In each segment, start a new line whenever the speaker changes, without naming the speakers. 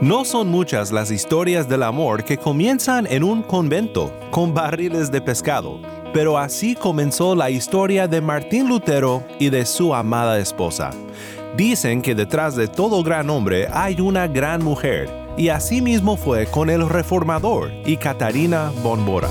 No son muchas las historias del amor que comienzan en un convento con barriles de pescado, pero así comenzó la historia de Martín Lutero y de su amada esposa. Dicen que detrás de todo gran hombre hay una gran mujer, y así mismo fue con el reformador y Catarina Bonbora.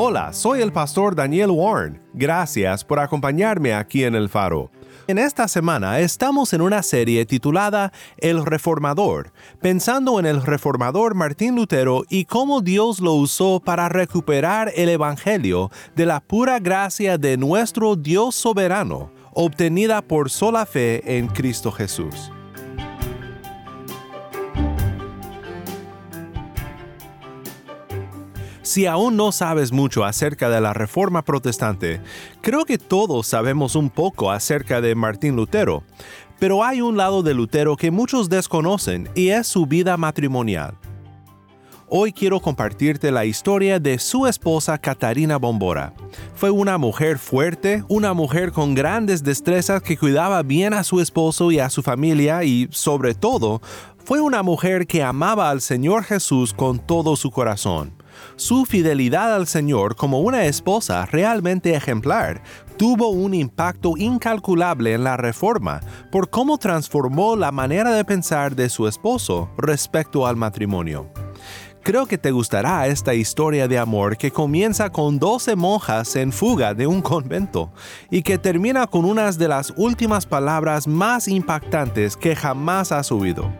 Hola, soy el pastor Daniel Warren. Gracias por acompañarme aquí en El Faro. En esta semana estamos en una serie titulada El Reformador, pensando en el reformador Martín Lutero y cómo Dios lo usó para recuperar el Evangelio de la pura gracia de nuestro Dios soberano, obtenida por sola fe en Cristo Jesús. Si aún no sabes mucho acerca de la Reforma Protestante, creo que todos sabemos un poco acerca de Martín Lutero, pero hay un lado de Lutero que muchos desconocen y es su vida matrimonial. Hoy quiero compartirte la historia de su esposa Catarina Bombora. Fue una mujer fuerte, una mujer con grandes destrezas que cuidaba bien a su esposo y a su familia y, sobre todo, fue una mujer que amaba al Señor Jesús con todo su corazón. Su fidelidad al Señor como una esposa realmente ejemplar tuvo un impacto incalculable en la reforma por cómo transformó la manera de pensar de su esposo respecto al matrimonio. Creo que te gustará esta historia de amor que comienza con 12 monjas en fuga de un convento y que termina con unas de las últimas palabras más impactantes que jamás has oído.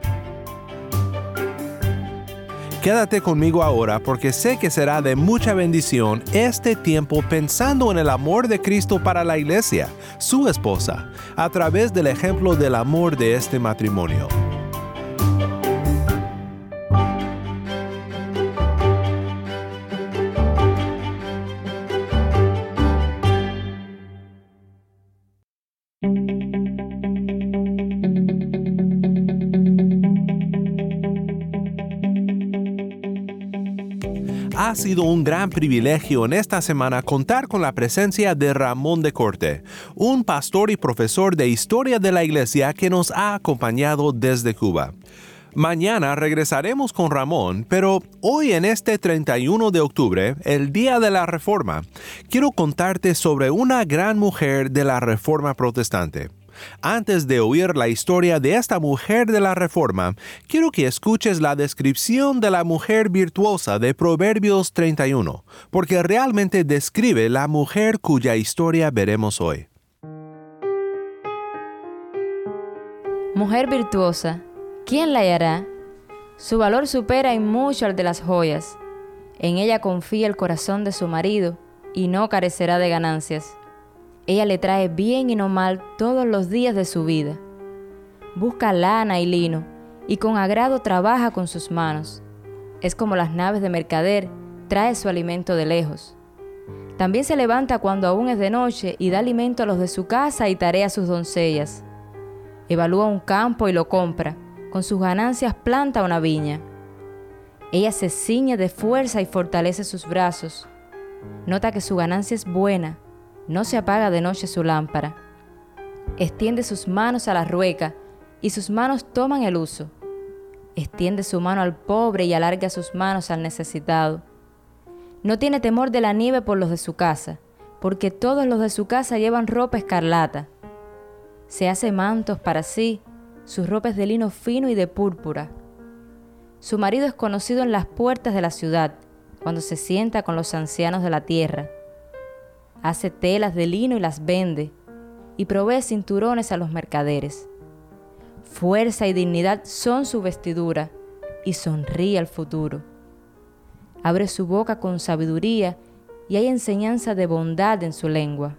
Quédate conmigo ahora porque sé que será de mucha bendición este tiempo pensando en el amor de Cristo para la iglesia, su esposa, a través del ejemplo del amor de este matrimonio. Ha sido un gran privilegio en esta semana contar con la presencia de Ramón de Corte, un pastor y profesor de historia de la iglesia que nos ha acompañado desde Cuba. Mañana regresaremos con Ramón, pero hoy en este 31 de octubre, el Día de la Reforma, quiero contarte sobre una gran mujer de la Reforma Protestante. Antes de oír la historia de esta mujer de la Reforma, quiero que escuches la descripción de la mujer virtuosa de Proverbios 31, porque realmente describe la mujer cuya historia veremos hoy.
Mujer virtuosa, ¿quién la hallará? Su valor supera en mucho al de las joyas. En ella confía el corazón de su marido y no carecerá de ganancias. Ella le trae bien y no mal todos los días de su vida. Busca lana y lino y con agrado trabaja con sus manos. Es como las naves de mercader, trae su alimento de lejos. También se levanta cuando aún es de noche y da alimento a los de su casa y tarea a sus doncellas. Evalúa un campo y lo compra, con sus ganancias planta una viña. Ella se ciñe de fuerza y fortalece sus brazos. Nota que su ganancia es buena no se apaga de noche su lámpara. Extiende sus manos a la rueca y sus manos toman el uso. Extiende su mano al pobre y alarga sus manos al necesitado. No tiene temor de la nieve por los de su casa, porque todos los de su casa llevan ropa escarlata. Se hace mantos para sí, sus ropas de lino fino y de púrpura. Su marido es conocido en las puertas de la ciudad, cuando se sienta con los ancianos de la tierra hace telas de lino y las vende, y provee cinturones a los mercaderes. Fuerza y dignidad son su vestidura y sonríe al futuro. Abre su boca con sabiduría y hay enseñanza de bondad en su lengua.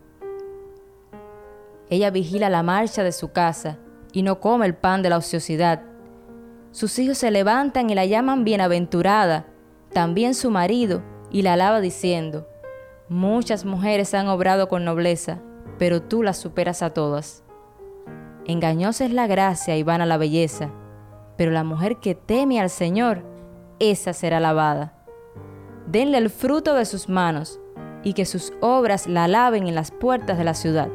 Ella vigila la marcha de su casa y no come el pan de la ociosidad. Sus hijos se levantan y la llaman bienaventurada, también su marido, y la alaba diciendo, Muchas mujeres han obrado con nobleza, pero tú las superas a todas. Engañosa es la gracia y vana la belleza, pero la mujer que teme al Señor, esa será alabada. Denle el fruto de sus manos, y que sus obras la alaben en las puertas de la ciudad.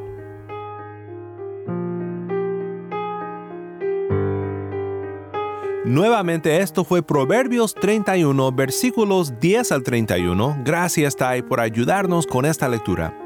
Nuevamente esto fue Proverbios 31 versículos 10 al 31. Gracias Tai por ayudarnos con esta lectura.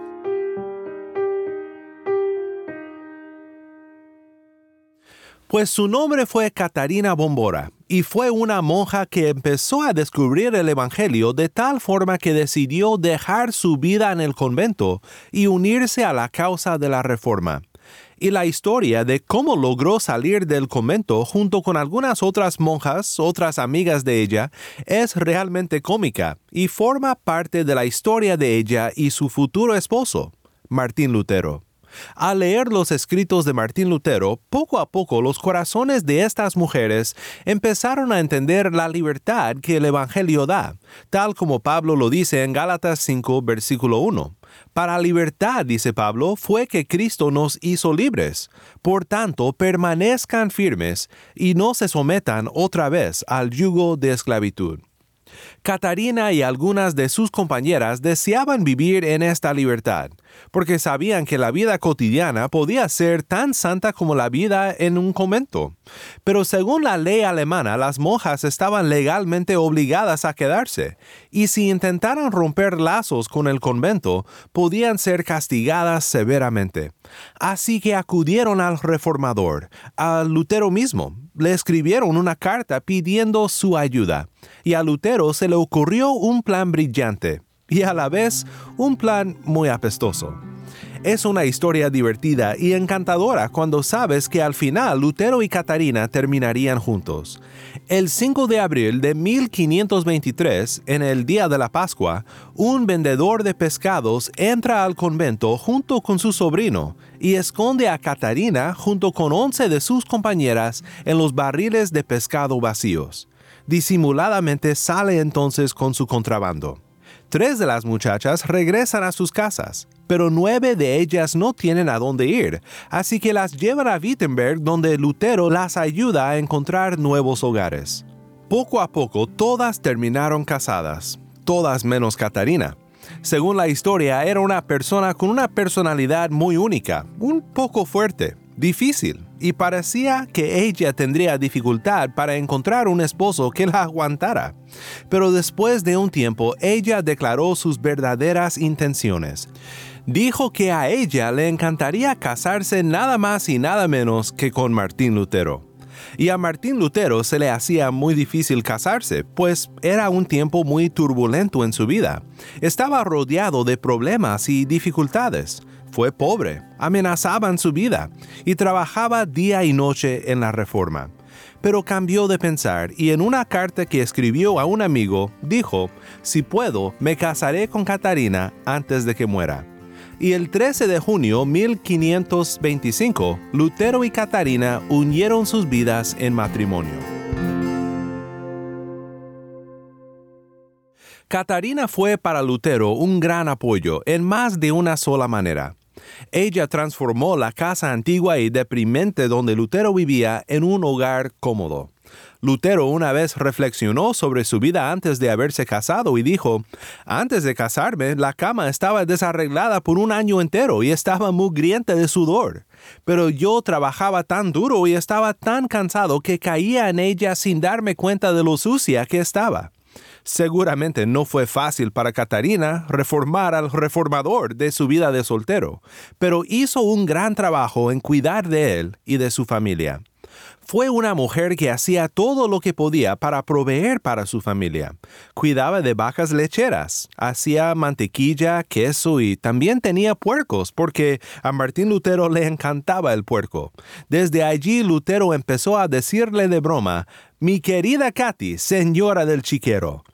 Pues su nombre fue Catarina Bombora y fue una monja que empezó a descubrir el Evangelio de tal forma que decidió dejar su vida en el convento y unirse a la causa de la Reforma y la historia de cómo logró salir del convento junto con algunas otras monjas, otras amigas de ella, es realmente cómica y forma parte de la historia de ella y su futuro esposo, Martín Lutero. Al leer los escritos de Martín Lutero, poco a poco los corazones de estas mujeres empezaron a entender la libertad que el Evangelio da, tal como Pablo lo dice en Gálatas 5, versículo 1. Para libertad, dice Pablo, fue que Cristo nos hizo libres. Por tanto, permanezcan firmes y no se sometan otra vez al yugo de esclavitud. Catarina y algunas de sus compañeras deseaban vivir en esta libertad, porque sabían que la vida cotidiana podía ser tan santa como la vida en un convento. Pero según la ley alemana, las monjas estaban legalmente obligadas a quedarse, y si intentaran romper lazos con el convento, podían ser castigadas severamente. Así que acudieron al reformador, al Lutero mismo, le escribieron una carta pidiendo su ayuda, y a Lutero se le ocurrió un plan brillante y a la vez un plan muy apestoso. Es una historia divertida y encantadora cuando sabes que al final Lutero y Catarina terminarían juntos. El 5 de abril de 1523, en el día de la Pascua, un vendedor de pescados entra al convento junto con su sobrino y esconde a Catarina junto con once de sus compañeras en los barriles de pescado vacíos. Disimuladamente sale entonces con su contrabando. Tres de las muchachas regresan a sus casas, pero nueve de ellas no tienen a dónde ir, así que las llevan a Wittenberg donde Lutero las ayuda a encontrar nuevos hogares. Poco a poco todas terminaron casadas, todas menos Catarina. Según la historia, era una persona con una personalidad muy única, un poco fuerte, difícil, y parecía que ella tendría dificultad para encontrar un esposo que la aguantara. Pero después de un tiempo, ella declaró sus verdaderas intenciones. Dijo que a ella le encantaría casarse nada más y nada menos que con Martín Lutero. Y a Martín Lutero se le hacía muy difícil casarse, pues era un tiempo muy turbulento en su vida. Estaba rodeado de problemas y dificultades fue pobre, amenazaban su vida y trabajaba día y noche en la reforma. Pero cambió de pensar y en una carta que escribió a un amigo dijo, si puedo, me casaré con Catarina antes de que muera. Y el 13 de junio 1525, Lutero y Catarina unieron sus vidas en matrimonio. Catarina fue para Lutero un gran apoyo en más de una sola manera. Ella transformó la casa antigua y deprimente donde Lutero vivía en un hogar cómodo. Lutero una vez reflexionó sobre su vida antes de haberse casado y dijo, antes de casarme la cama estaba desarreglada por un año entero y estaba mugrienta de sudor. Pero yo trabajaba tan duro y estaba tan cansado que caía en ella sin darme cuenta de lo sucia que estaba. Seguramente no fue fácil para Catarina reformar al reformador de su vida de soltero, pero hizo un gran trabajo en cuidar de él y de su familia. Fue una mujer que hacía todo lo que podía para proveer para su familia. Cuidaba de vacas lecheras, hacía mantequilla, queso y también tenía puercos porque a Martín Lutero le encantaba el puerco. Desde allí Lutero empezó a decirle de broma, mi querida Katy, señora del chiquero.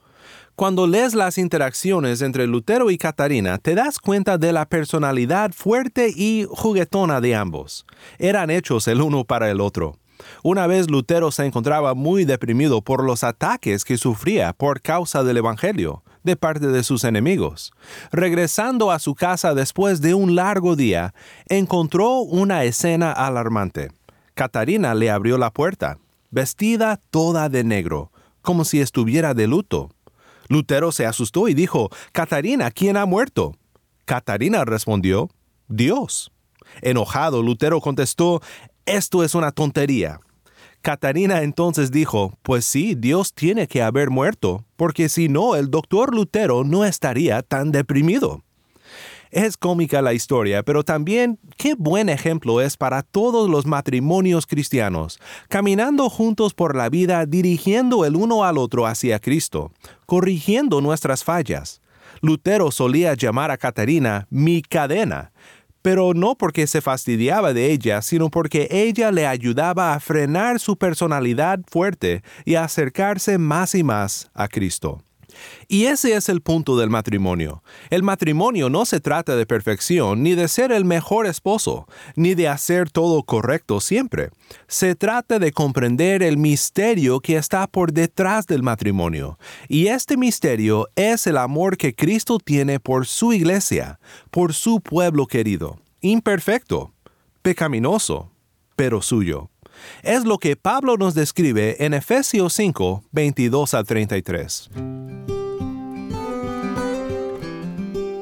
Cuando lees las interacciones entre Lutero y Catarina, te das cuenta de la personalidad fuerte y juguetona de ambos. Eran hechos el uno para el otro. Una vez Lutero se encontraba muy deprimido por los ataques que sufría por causa del Evangelio de parte de sus enemigos. Regresando a su casa después de un largo día, encontró una escena alarmante. Catarina le abrió la puerta, vestida toda de negro, como si estuviera de luto. Lutero se asustó y dijo, Catarina, ¿quién ha muerto? Catarina respondió, Dios. Enojado, Lutero contestó, Esto es una tontería. Catarina entonces dijo, Pues sí, Dios tiene que haber muerto, porque si no, el doctor Lutero no estaría tan deprimido. Es cómica la historia, pero también qué buen ejemplo es para todos los matrimonios cristianos, caminando juntos por la vida, dirigiendo el uno al otro hacia Cristo, corrigiendo nuestras fallas. Lutero solía llamar a Catarina mi cadena, pero no porque se fastidiaba de ella, sino porque ella le ayudaba a frenar su personalidad fuerte y a acercarse más y más a Cristo. Y ese es el punto del matrimonio. El matrimonio no se trata de perfección, ni de ser el mejor esposo, ni de hacer todo correcto siempre. Se trata de comprender el misterio que está por detrás del matrimonio. Y este misterio es el amor que Cristo tiene por su iglesia, por su pueblo querido, imperfecto, pecaminoso, pero suyo. Es lo que Pablo nos describe en Efesios 5, 22 a 33.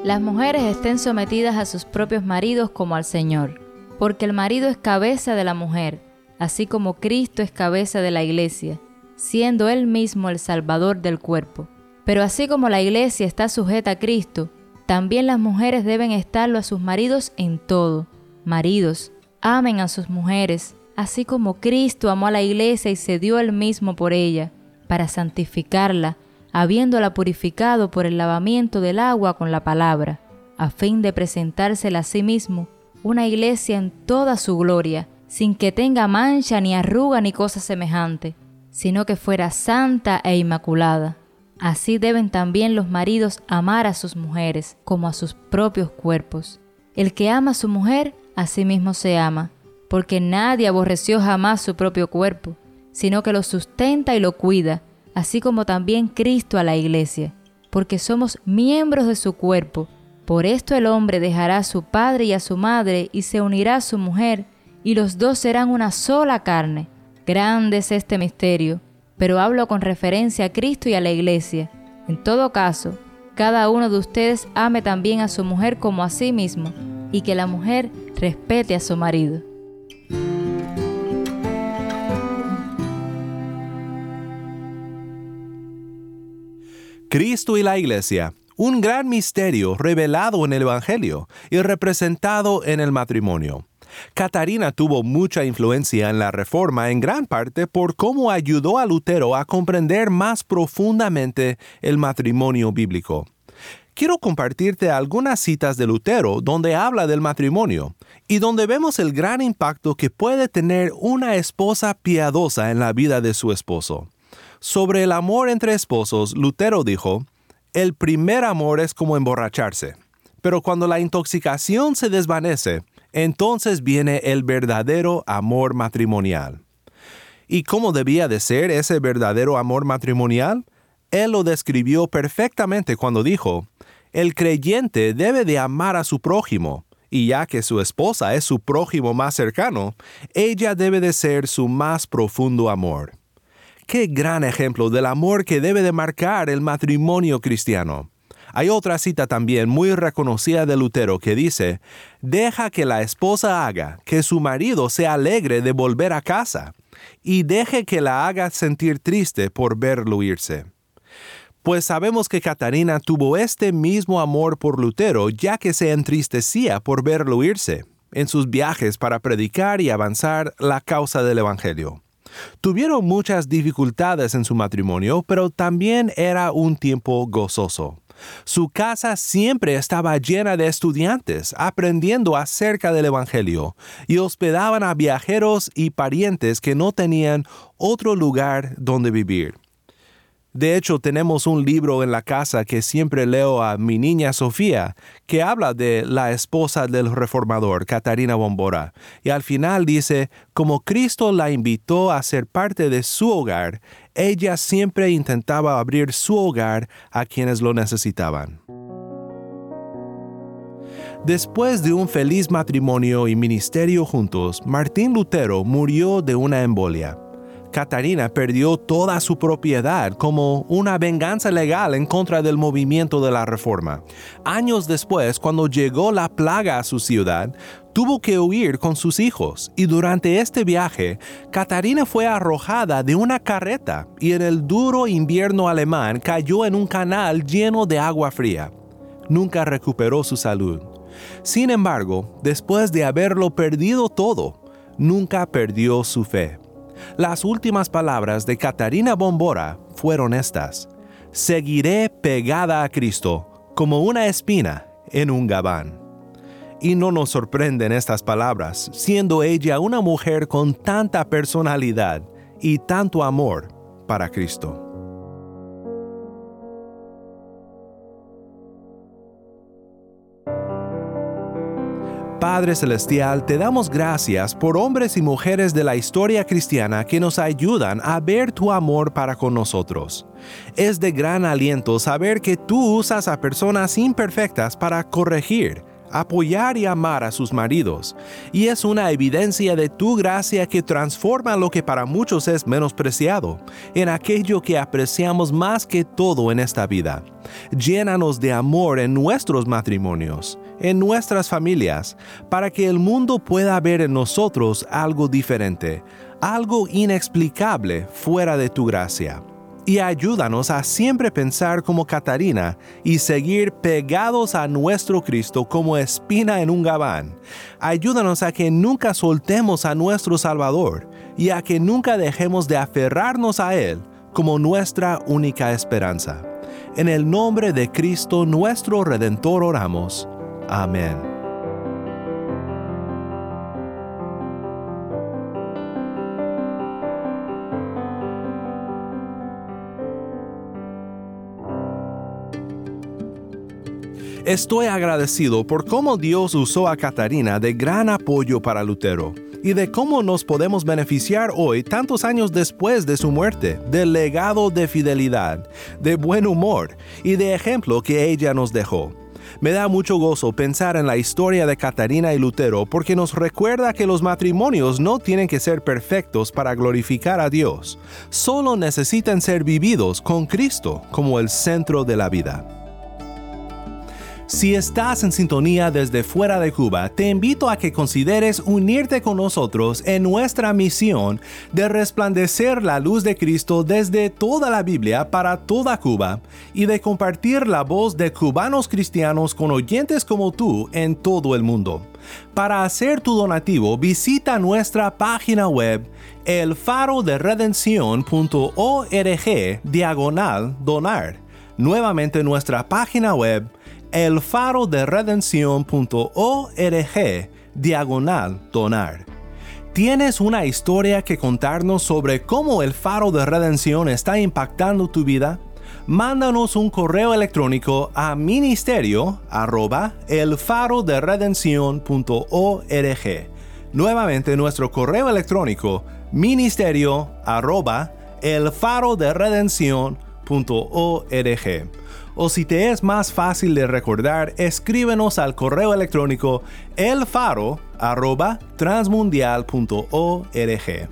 Las mujeres estén sometidas a sus propios maridos como al Señor, porque el marido es cabeza de la mujer, así como Cristo es cabeza de la iglesia, siendo él mismo el Salvador del cuerpo. Pero así como la iglesia está sujeta a Cristo, también las mujeres deben estarlo a sus maridos en todo. Maridos, amen a sus mujeres, así como Cristo amó a la iglesia y se dio él mismo por ella, para santificarla, habiéndola purificado por el lavamiento del agua con la palabra, a fin de presentársela a sí mismo una iglesia en toda su gloria, sin que tenga mancha ni arruga ni cosa semejante, sino que fuera santa e inmaculada. Así deben también los maridos amar a sus mujeres como a sus propios cuerpos. El que ama a su mujer, a sí mismo se ama, porque nadie aborreció jamás su propio cuerpo, sino que lo sustenta y lo cuida, así como también Cristo a la iglesia, porque somos miembros de su cuerpo. Por esto el hombre dejará a su padre y a su madre y se unirá a su mujer, y los dos serán una sola carne. Grande es este misterio, pero hablo con referencia a Cristo y a la iglesia. En todo caso, cada uno de ustedes ame también a su mujer como a sí mismo, y que la mujer respete a su marido.
Cristo y la Iglesia, un gran misterio revelado en el Evangelio y representado en el matrimonio. Catarina tuvo mucha influencia en la Reforma en gran parte por cómo ayudó a Lutero a comprender más profundamente el matrimonio bíblico. Quiero compartirte algunas citas de Lutero donde habla del matrimonio y donde vemos el gran impacto que puede tener una esposa piadosa en la vida de su esposo. Sobre el amor entre esposos, Lutero dijo, el primer amor es como emborracharse, pero cuando la intoxicación se desvanece, entonces viene el verdadero amor matrimonial. ¿Y cómo debía de ser ese verdadero amor matrimonial? Él lo describió perfectamente cuando dijo, el creyente debe de amar a su prójimo, y ya que su esposa es su prójimo más cercano, ella debe de ser su más profundo amor. Qué gran ejemplo del amor que debe de marcar el matrimonio cristiano. Hay otra cita también muy reconocida de Lutero que dice, deja que la esposa haga que su marido se alegre de volver a casa y deje que la haga sentir triste por verlo irse pues sabemos que Catarina tuvo este mismo amor por Lutero ya que se entristecía por verlo irse, en sus viajes para predicar y avanzar la causa del Evangelio. Tuvieron muchas dificultades en su matrimonio, pero también era un tiempo gozoso. Su casa siempre estaba llena de estudiantes aprendiendo acerca del Evangelio y hospedaban a viajeros y parientes que no tenían otro lugar donde vivir. De hecho, tenemos un libro en la casa que siempre leo a mi niña Sofía, que habla de la esposa del reformador, Catarina Bombora, y al final dice, como Cristo la invitó a ser parte de su hogar, ella siempre intentaba abrir su hogar a quienes lo necesitaban. Después de un feliz matrimonio y ministerio juntos, Martín Lutero murió de una embolia. Catarina perdió toda su propiedad como una venganza legal en contra del movimiento de la Reforma. Años después, cuando llegó la plaga a su ciudad, tuvo que huir con sus hijos y durante este viaje, Catarina fue arrojada de una carreta y en el duro invierno alemán cayó en un canal lleno de agua fría. Nunca recuperó su salud. Sin embargo, después de haberlo perdido todo, nunca perdió su fe. Las últimas palabras de Catarina Bombora fueron estas. Seguiré pegada a Cristo como una espina en un gabán. Y no nos sorprenden estas palabras, siendo ella una mujer con tanta personalidad y tanto amor para Cristo. Padre Celestial, te damos gracias por hombres y mujeres de la historia cristiana que nos ayudan a ver tu amor para con nosotros. Es de gran aliento saber que tú usas a personas imperfectas para corregir, apoyar y amar a sus maridos, y es una evidencia de tu gracia que transforma lo que para muchos es menospreciado en aquello que apreciamos más que todo en esta vida. Llénanos de amor en nuestros matrimonios en nuestras familias, para que el mundo pueda ver en nosotros algo diferente, algo inexplicable fuera de tu gracia. Y ayúdanos a siempre pensar como Catarina y seguir pegados a nuestro Cristo como espina en un gabán. Ayúdanos a que nunca soltemos a nuestro Salvador y a que nunca dejemos de aferrarnos a Él como nuestra única esperanza. En el nombre de Cristo nuestro Redentor oramos. Amén. Estoy agradecido por cómo Dios usó a Catarina de gran apoyo para Lutero y de cómo nos podemos beneficiar hoy, tantos años después de su muerte, del legado de fidelidad, de buen humor y de ejemplo que ella nos dejó. Me da mucho gozo pensar en la historia de Catarina y Lutero porque nos recuerda que los matrimonios no tienen que ser perfectos para glorificar a Dios, solo necesitan ser vividos con Cristo como el centro de la vida. Si estás en sintonía desde fuera de Cuba, te invito a que consideres unirte con nosotros en nuestra misión de resplandecer la luz de Cristo desde toda la Biblia para toda Cuba y de compartir la voz de cubanos cristianos con oyentes como tú en todo el mundo. Para hacer tu donativo, visita nuestra página web elfaroderedencion.org diagonal donar. Nuevamente nuestra página web elfaroderedención.org diagonal donar. ¿Tienes una historia que contarnos sobre cómo el faro de redención está impactando tu vida? Mándanos un correo electrónico a ministerio arroba elfaroderedención.org. Nuevamente nuestro correo electrónico ministerio arroba elfaroderedención.org o si te es más fácil de recordar, escríbenos al correo electrónico elfaro@transmundial.org.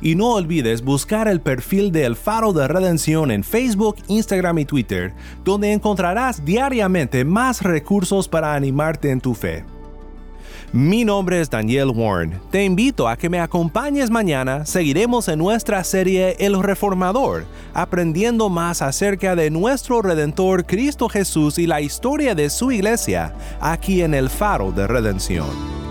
Y no olvides buscar el perfil de El Faro de Redención en Facebook, Instagram y Twitter, donde encontrarás diariamente más recursos para animarte en tu fe. Mi nombre es Daniel Warren. Te invito a que me acompañes mañana. Seguiremos en nuestra serie El Reformador, aprendiendo más acerca de nuestro Redentor Cristo Jesús y la historia de su iglesia aquí en el Faro de Redención.